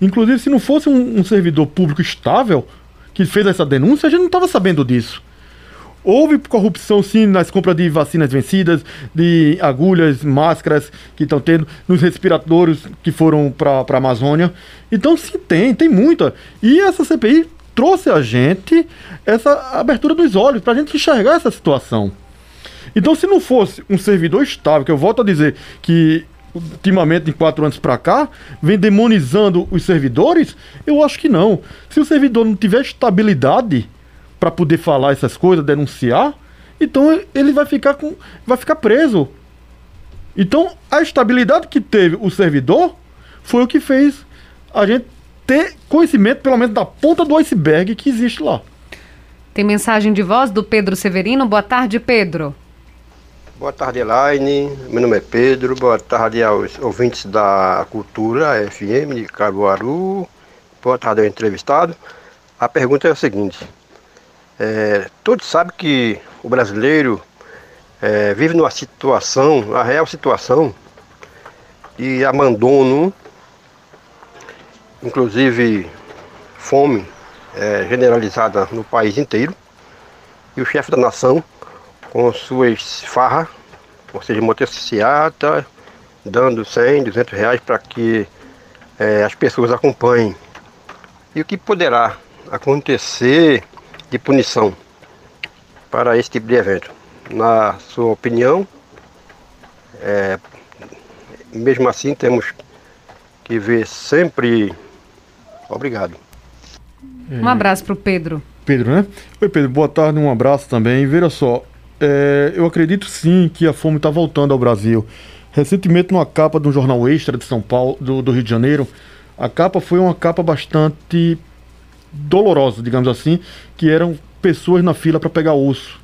Speaker 3: Inclusive, se não fosse um, um, servidor público estável que fez essa denúncia, a gente não estava sabendo disso. Houve corrupção, sim, nas compras de vacinas vencidas, de agulhas, máscaras que estão tendo, nos respiradores que foram para a Amazônia. Então, sim, tem, tem muita. E essa CPI trouxe a gente essa abertura dos olhos para a gente enxergar essa situação. Então, se não fosse um servidor estável, que eu volto a dizer que ultimamente, em quatro anos para cá, vem demonizando os servidores, eu acho que não. Se o servidor não tiver estabilidade para poder falar essas coisas, denunciar, então ele vai ficar com, vai ficar preso. Então, a estabilidade que teve o servidor foi o que fez a gente ter conhecimento, pelo menos da ponta do iceberg que existe lá.
Speaker 1: Tem mensagem de voz do Pedro Severino. Boa tarde, Pedro.
Speaker 7: Boa tarde, Elaine. Meu nome é Pedro. Boa tarde aos ouvintes da Cultura FM de Caruaru. Boa tarde ao entrevistado. A pergunta é a seguinte: é, todos sabem que o brasileiro é, vive numa situação, a real situação de abandono, inclusive fome é, generalizada no país inteiro. E o chefe da nação com suas farras, ou seja, motocicleta, dando 100, 200 reais para que é, as pessoas acompanhem. E o que poderá acontecer de punição para esse tipo de evento? Na sua opinião, é, mesmo assim temos que ver sempre. Obrigado.
Speaker 1: Um abraço para o Pedro.
Speaker 3: Pedro, né? Oi, Pedro, boa tarde, um abraço também. Veja só, é, eu acredito sim que a fome está voltando ao Brasil. Recentemente, numa capa de um jornal extra de São Paulo, do, do, Rio de Janeiro, a capa foi uma capa bastante dolorosa, digamos assim, que eram pessoas na fila para pegar osso.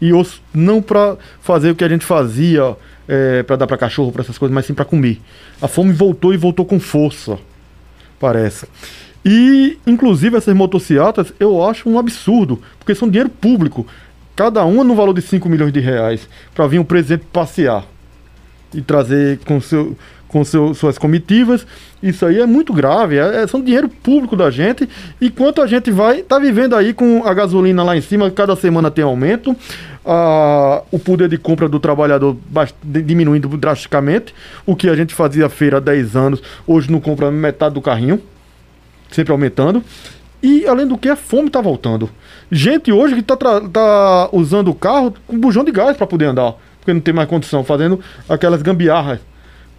Speaker 3: E osso não para fazer o que a gente fazia é, para dar para cachorro, para essas coisas, mas sim para comer. A fome voltou e voltou com força, parece. E, inclusive, essas motocicletas eu acho um absurdo, porque são dinheiro público cada uma no valor de 5 milhões de reais, para vir um presidente passear e trazer com, seu, com seu, suas comitivas. Isso aí é muito grave, é, é, são dinheiro público da gente. Enquanto a gente vai, tá vivendo aí com a gasolina lá em cima, cada semana tem aumento, a, o poder de compra do trabalhador diminuindo drasticamente. O que a gente fazia feira há 10 anos, hoje não compra metade do carrinho, sempre aumentando. E além do que, a fome está voltando. Gente hoje que está tá usando o carro com bujão de gás para poder andar, porque não tem mais condição, fazendo aquelas gambiarras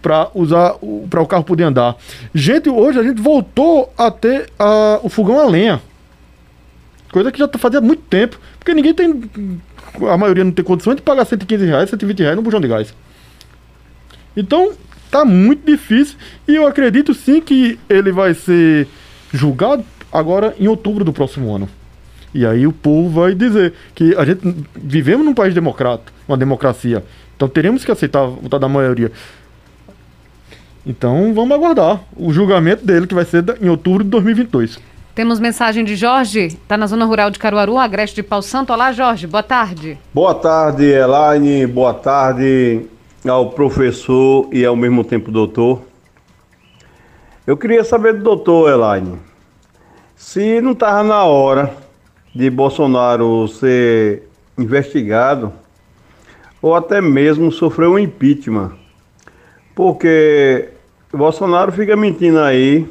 Speaker 3: para usar para o carro poder andar. Gente, hoje a gente voltou a ter a, o fogão a lenha. Coisa que já fazia muito tempo, porque ninguém tem a maioria não tem condições de pagar 115 reais, 120 reais no bujão de gás. Então, tá muito difícil e eu acredito sim que ele vai ser julgado agora em outubro do próximo ano. E aí o povo vai dizer que a gente vivemos num país democrático, uma democracia. Então teremos que aceitar o voto da maioria. Então vamos aguardar o julgamento dele, que vai ser em outubro de 2022.
Speaker 1: Temos mensagem de Jorge, está na zona rural de Caruaru, agreste de Pau Santo. Olá, Jorge, boa tarde.
Speaker 8: Boa tarde, Elaine, boa tarde ao professor e ao mesmo tempo doutor. Eu queria saber do doutor, Elaine, se não estava na hora de Bolsonaro ser investigado ou até mesmo sofrer um impeachment, porque Bolsonaro fica mentindo aí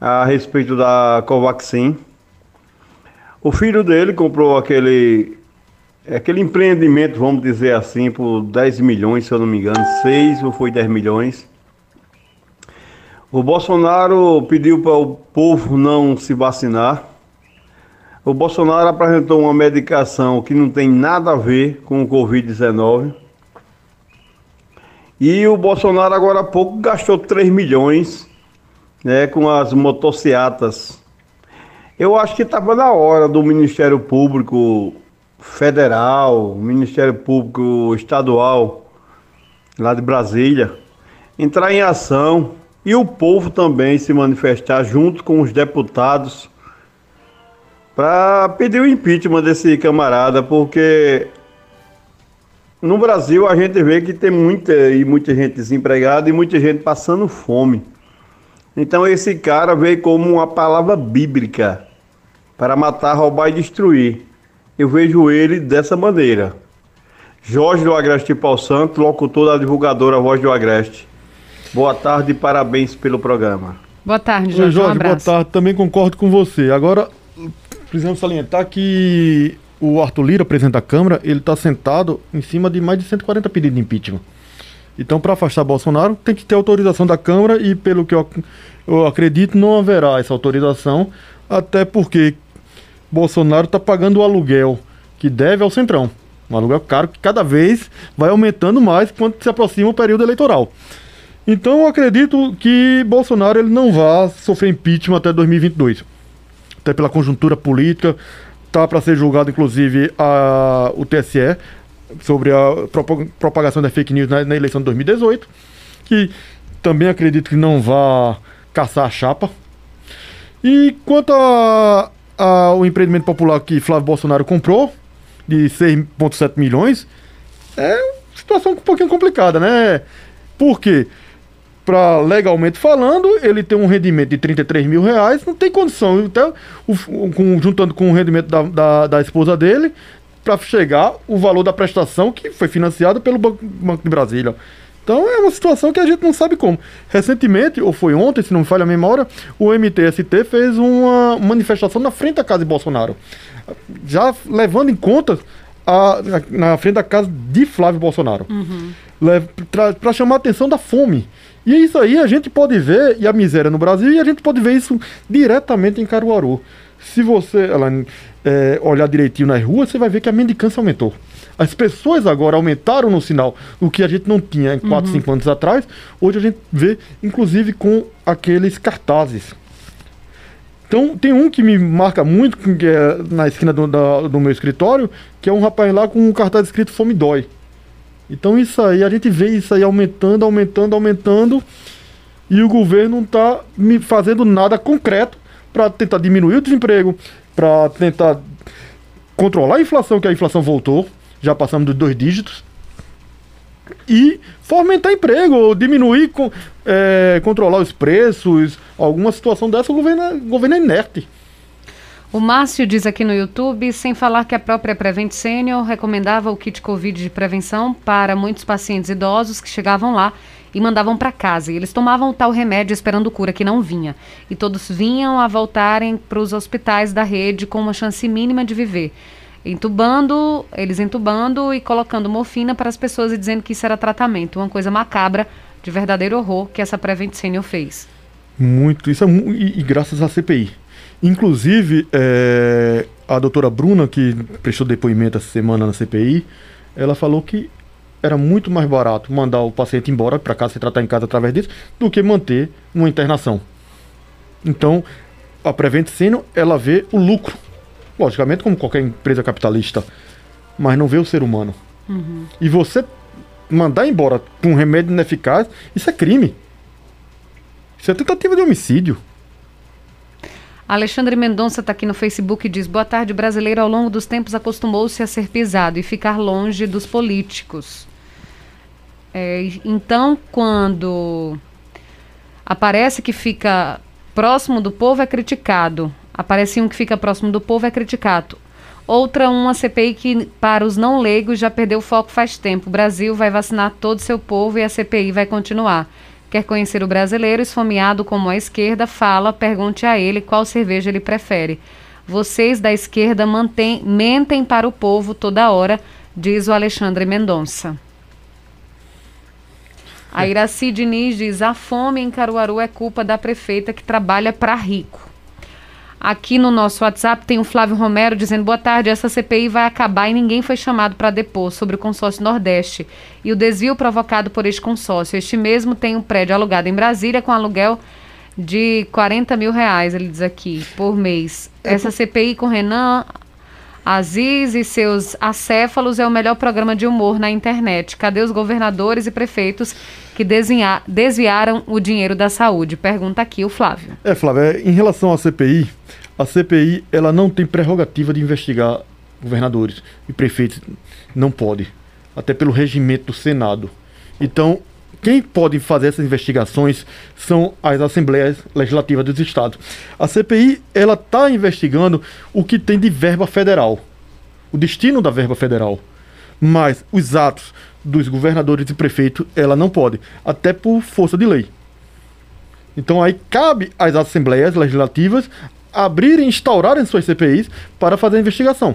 Speaker 8: a respeito da Covaxin. O filho dele comprou aquele aquele empreendimento, vamos dizer assim, por 10 milhões, se eu não me engano, 6 ou foi 10 milhões. O Bolsonaro pediu para o povo não se vacinar. O Bolsonaro apresentou uma medicação que não tem nada a ver com o Covid-19. E o Bolsonaro agora há pouco gastou 3 milhões né, com as motocicletas. Eu acho que estava na hora do Ministério Público Federal, Ministério Público Estadual, lá de Brasília, entrar em ação e o povo também se manifestar junto com os deputados para pedir o impeachment desse camarada, porque no Brasil a gente vê que tem muita e muita gente desempregada e muita gente passando fome. Então esse cara veio como uma palavra bíblica para matar, roubar e destruir. Eu vejo ele dessa maneira. Jorge do Agreste Paulo Santo, locutor da divulgadora Voz do Agreste. Boa tarde e parabéns pelo programa.
Speaker 1: Boa tarde,
Speaker 3: Oi,
Speaker 1: Jorge.
Speaker 3: Jorge,
Speaker 1: um abraço.
Speaker 3: boa tarde. Também concordo com você. Agora, precisamos salientar que o Arthur Lira, presidente da Câmara, ele está sentado em cima de mais de 140 pedidos de impeachment. Então, para afastar Bolsonaro, tem que ter autorização da Câmara e, pelo que eu, eu acredito, não haverá essa autorização, até porque Bolsonaro está pagando o aluguel que deve ao Centrão. Um aluguel caro que cada vez vai aumentando mais quando se aproxima o período eleitoral. Então, eu acredito que Bolsonaro ele não vai sofrer impeachment até 2022. Até pela conjuntura política, tá para ser julgado inclusive a, o TSE sobre a propa- propagação da fake news na, na eleição de 2018, que também acredito que não vá caçar a chapa. E quanto ao empreendimento popular que Flávio Bolsonaro comprou, de 6,7 milhões, é uma situação um pouquinho complicada, né? Por quê? Pra, legalmente falando, ele tem um rendimento de 33 mil reais, não tem condição, então, o, com- juntando com o rendimento da, da, da esposa dele, para chegar o valor da prestação que foi financiada pelo Banco, Banco de Brasília. Então é uma situação que a gente não sabe como. Recentemente, ou foi ontem, se não me falha a memória, o MTST fez uma manifestação na frente da casa de Bolsonaro. Já levando em conta a- na, na frente da casa de Flávio Bolsonaro para chamar a atenção da fome. E isso aí a gente pode ver, e a miséria no Brasil, e a gente pode ver isso diretamente em Caruaru. Se você Elaine, é, olhar direitinho nas ruas, você vai ver que a mendicância aumentou. As pessoas agora aumentaram no sinal, o que a gente não tinha em 4, 5 anos atrás. Hoje a gente vê, inclusive, com aqueles cartazes. Então, tem um que me marca muito, que é na esquina do, da- do meu escritório, que é um rapaz lá com um cartaz escrito Fome Dói. Então, isso aí, a gente vê isso aí aumentando, aumentando, aumentando, e o governo não está fazendo nada concreto para tentar diminuir o desemprego, para tentar controlar a inflação, que a inflação voltou, já passamos dos dois dígitos, e fomentar emprego, ou diminuir, é, controlar os preços, alguma situação dessa, o governo, é- o governo é inerte.
Speaker 1: O Márcio diz aqui no YouTube, sem falar que a própria Prevent Senior recomendava o kit Covid de prevenção para muitos pacientes idosos que chegavam lá e mandavam para casa. E eles tomavam o tal remédio esperando cura que não vinha. E todos vinham a voltarem para os hospitais da rede com uma chance mínima de viver. Entubando, eles entubando e colocando morfina para as pessoas e dizendo que isso era tratamento. Uma coisa macabra, de verdadeiro horror, que essa Prevent Senior fez.
Speaker 3: Muito, isso é e, e graças à CPI. Inclusive, é, a doutora Bruna, que prestou depoimento essa semana na CPI, ela falou que era muito mais barato mandar o paciente embora para casa se tratar em casa através disso do que manter uma internação. Então, a Prevent Senior, ela vê o lucro, logicamente como qualquer empresa capitalista, mas não vê o ser humano. E você mandar embora com um remédio ineficaz, isso é crime. Isso é tentativa de homicídio.
Speaker 1: Alexandre Mendonça está aqui no Facebook e diz: Boa tarde, brasileiro. Ao longo dos tempos acostumou-se a ser pisado e ficar longe dos políticos. É, então, quando aparece que fica próximo do povo, é criticado. Aparece um que fica próximo do povo, é criticado. Outra, uma CPI que, para os não leigos, já perdeu foco faz tempo. O Brasil vai vacinar todo o seu povo e a CPI vai continuar. Quer conhecer o brasileiro esfomeado como a esquerda? Fala, pergunte a ele qual cerveja ele prefere. Vocês da esquerda mantém, mentem para o povo toda hora, diz o Alexandre Mendonça. A Iraci Diniz diz: a fome em Caruaru é culpa da prefeita que trabalha para rico. Aqui no nosso WhatsApp tem o Flávio Romero dizendo: boa tarde, essa CPI vai acabar e ninguém foi chamado para depor sobre o consórcio Nordeste e o desvio provocado por este consórcio. Este mesmo tem um prédio alugado em Brasília com aluguel de 40 mil reais, ele diz aqui, por mês. Essa CPI com Renan Aziz e seus acéfalos é o melhor programa de humor na internet. Cadê os governadores e prefeitos que desenha, desviaram o dinheiro da saúde? Pergunta aqui o Flávio.
Speaker 3: É, Flávio, é, em relação à CPI, a CPI ela não tem prerrogativa de investigar governadores e prefeitos. Não pode. Até pelo regimento do Senado. Então, quem pode fazer essas investigações são as assembleias legislativas dos estados. A CPI ela está investigando o que tem de verba federal, o destino da verba federal, mas os atos dos governadores e prefeitos ela não pode, até por força de lei. Então aí cabe às assembleias legislativas abrirem, instaurarem suas CPIs para fazer a investigação.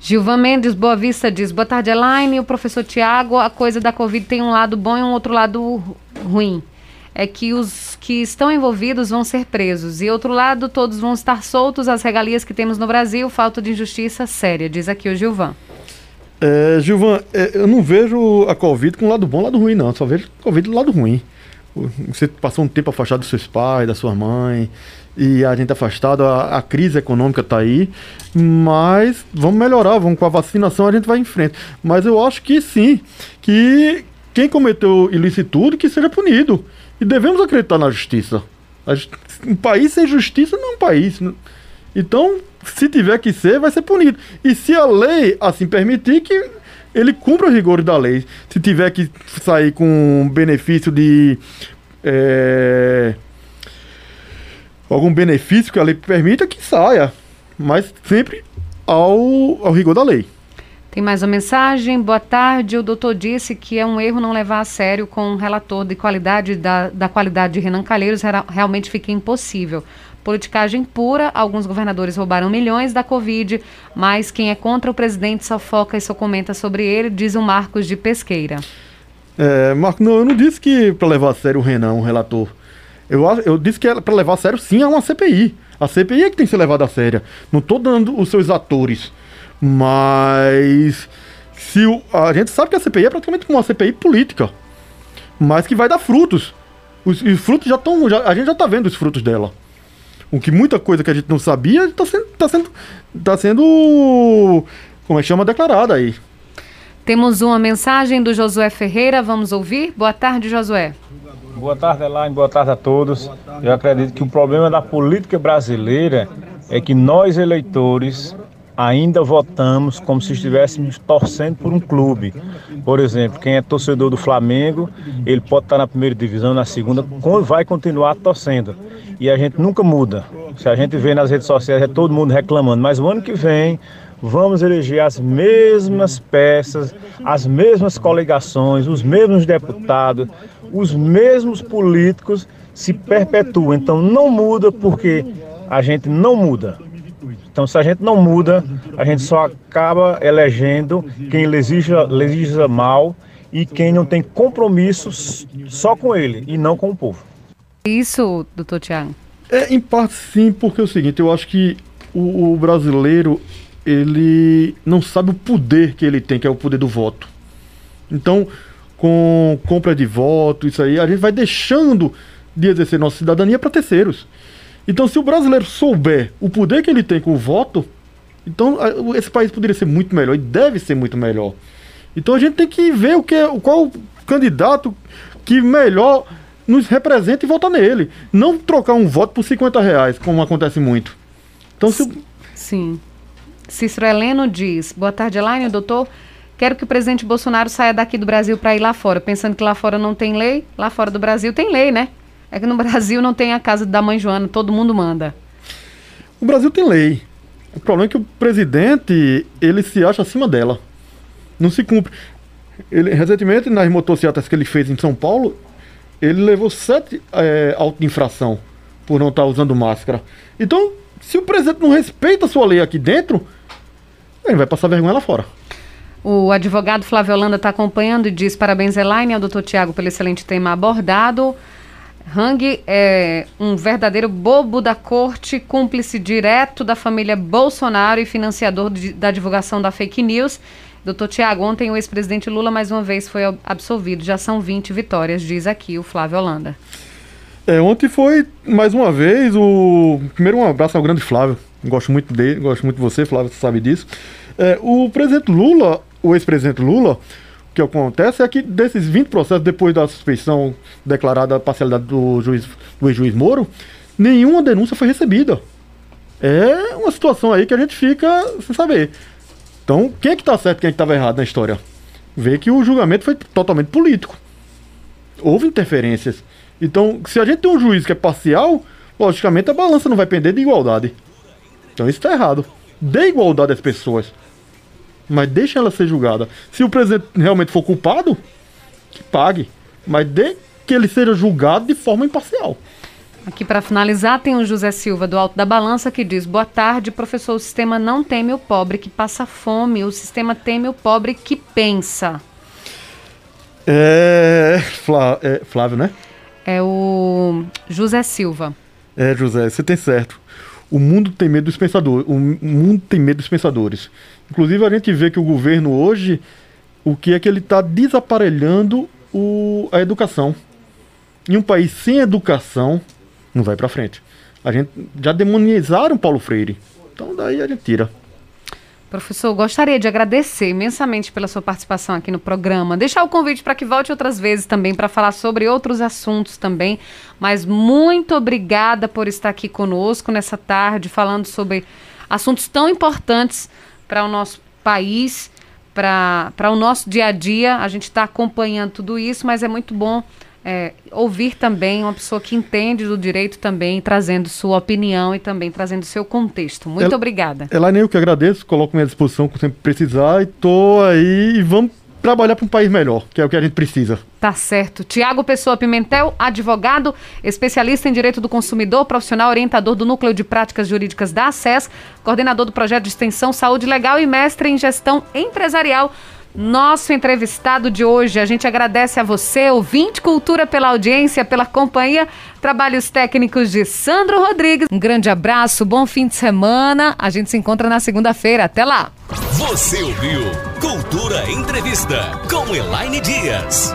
Speaker 1: Gilvan Mendes, Boa Vista, diz: Boa tarde, Elaine. O professor Tiago, a coisa da Covid tem um lado bom e um outro lado ruim. É que os que estão envolvidos vão ser presos. E outro lado, todos vão estar soltos. As regalias que temos no Brasil, falta de injustiça séria, diz aqui o Gilvan.
Speaker 3: É, Gilvan, é, eu não vejo a Covid com lado bom lado ruim, não. Só vejo a Covid do lado ruim. Você passou um tempo afastado dos seus pais, da sua mãe, e a gente afastado, a, a crise econômica está aí, mas vamos melhorar, vamos com a vacinação a gente vai em frente. Mas eu acho que sim, que quem cometeu ilicitude que seja punido. E devemos acreditar na justiça. Um país sem justiça não é um país. Então, se tiver que ser, vai ser punido. E se a lei assim permitir que ele cumpra os rigores da lei. Se tiver que sair com benefício de. É, algum benefício que a lei permita, que saia. Mas sempre ao, ao rigor da lei.
Speaker 1: Tem mais uma mensagem. Boa tarde. O doutor disse que é um erro não levar a sério com o relator de qualidade da, da qualidade de Renan Calheiros. Realmente fica impossível. Politicagem pura, alguns governadores roubaram milhões da Covid, mas quem é contra o presidente só foca e só comenta sobre ele, diz o Marcos de Pesqueira.
Speaker 3: É, Marco, não, eu não disse que para levar a sério o Renan, um relator. Eu, eu disse que é para levar a sério sim é uma CPI. A CPI é que tem que ser levada a sério. Não estou dando os seus atores. Mas se o, a gente sabe que a CPI é praticamente uma CPI política. Mas que vai dar frutos. Os, os frutos já estão. a gente já está vendo os frutos dela. O que muita coisa que a gente não sabia está sendo, tá sendo, tá sendo, como é que chama, declarada aí.
Speaker 1: Temos uma mensagem do Josué Ferreira, vamos ouvir? Boa tarde, Josué.
Speaker 9: Boa tarde, Elaine. Boa tarde a todos. Eu acredito que o problema da política brasileira é que nós, eleitores, ainda votamos como se estivéssemos torcendo por um clube. Por exemplo, quem é torcedor do Flamengo, ele pode estar na primeira divisão, na segunda, vai continuar torcendo. E a gente nunca muda. Se a gente vê nas redes sociais, é todo mundo reclamando. Mas o ano que vem, vamos eleger as mesmas peças, as mesmas coligações, os mesmos deputados, os mesmos políticos se perpetuam. Então não muda porque a gente não muda. Então, se a gente não muda, a gente só acaba elegendo quem legisla, legisla mal e quem não tem compromissos só com ele e não com o povo.
Speaker 1: Isso, doutor Tiago?
Speaker 3: É, em parte sim, porque é o seguinte, eu acho que o, o brasileiro, ele não sabe o poder que ele tem, que é o poder do voto. Então, com compra de voto, isso aí, a gente vai deixando de exercer nossa cidadania para terceiros. Então, se o brasileiro souber o poder que ele tem com o voto, então esse país poderia ser muito melhor e deve ser muito melhor. Então a gente tem que ver o que é, qual candidato que melhor nos representa e votar nele. Não trocar um voto por 50 reais, como acontece muito. Então, se...
Speaker 1: Sim. Cícero Heleno diz: Boa tarde, Elaine, doutor. Quero que o presidente Bolsonaro saia daqui do Brasil para ir lá fora, pensando que lá fora não tem lei. Lá fora do Brasil tem lei, né? É que no Brasil não tem a casa da mãe Joana, todo mundo manda.
Speaker 3: O Brasil tem lei. O problema é que o presidente, ele se acha acima dela. Não se cumpre. Ele, recentemente, nas motocicletas que ele fez em São Paulo, ele levou sete é, auto de infração por não estar tá usando máscara. Então, Se o presidente não respeita a sua lei aqui dentro, ele vai passar vergonha lá fora.
Speaker 1: O advogado Flávio Holanda está acompanhando e diz parabéns, Elaine, ao doutor Tiago pelo excelente tema abordado. Hang é um verdadeiro bobo da corte, cúmplice direto da família Bolsonaro e financiador de, da divulgação da fake news. Doutor Tiago, ontem o ex-presidente Lula mais uma vez foi absolvido. Já são 20 vitórias, diz aqui o Flávio Holanda.
Speaker 3: É, ontem foi, mais uma vez, o. Primeiro, um abraço ao grande Flávio. Gosto muito dele, gosto muito de você, Flávio, você sabe disso. É, o presidente Lula, o ex-presidente Lula, que acontece é que desses 20 processos, depois da suspeição declarada a parcialidade do juiz, do ex-juiz Moro, nenhuma denúncia foi recebida. É uma situação aí que a gente fica sem saber. Então, quem é que tá certo e quem é que estava errado na história? Vê que o julgamento foi totalmente político. Houve interferências. Então, se a gente tem um juiz que é parcial, logicamente a balança não vai pender de igualdade. Então isso está errado. Dê igualdade às pessoas. Mas deixa ela ser julgada. Se o presidente realmente for culpado, que pague. Mas dê que ele seja julgado de forma imparcial.
Speaker 1: Aqui para finalizar, tem o José Silva do Alto da Balança que diz: Boa tarde, professor. O sistema não teme o pobre que passa fome, o sistema teme o pobre que pensa.
Speaker 3: É. Flá, é Flávio, né?
Speaker 1: É o José Silva.
Speaker 3: É, José, você tem certo. O mundo tem medo dos pensadores. O mundo tem medo dos pensadores. Inclusive, a gente vê que o governo hoje, o que é que ele está desaparelhando o, a educação. Em um país sem educação, não vai para frente. A gente já demonizaram Paulo Freire. Então daí a gente tira.
Speaker 1: Professor, gostaria de agradecer imensamente pela sua participação aqui no programa. Deixar o convite para que volte outras vezes também para falar sobre outros assuntos também. Mas muito obrigada por estar aqui conosco nessa tarde, falando sobre assuntos tão importantes para o nosso país, para o nosso dia a dia. A gente está acompanhando tudo isso, mas é muito bom é, ouvir também uma pessoa que entende do direito também, trazendo sua opinião e também trazendo seu contexto. Muito El, obrigada.
Speaker 3: Elaine, eu que agradeço, coloco minha disposição quando sempre precisar e tô aí e vamos trabalhar para um país melhor, que é o que a gente precisa.
Speaker 1: Tá certo. Tiago Pessoa Pimentel, advogado, especialista em direito do consumidor, profissional orientador do Núcleo de Práticas Jurídicas da ACES, coordenador do projeto de extensão Saúde Legal e mestre em gestão empresarial nosso entrevistado de hoje. A gente agradece a você, ouvinte Cultura, pela audiência, pela companhia. Trabalhos técnicos de Sandro Rodrigues. Um grande abraço, bom fim de semana. A gente se encontra na segunda-feira. Até lá.
Speaker 2: Você ouviu Cultura Entrevista com Elaine Dias.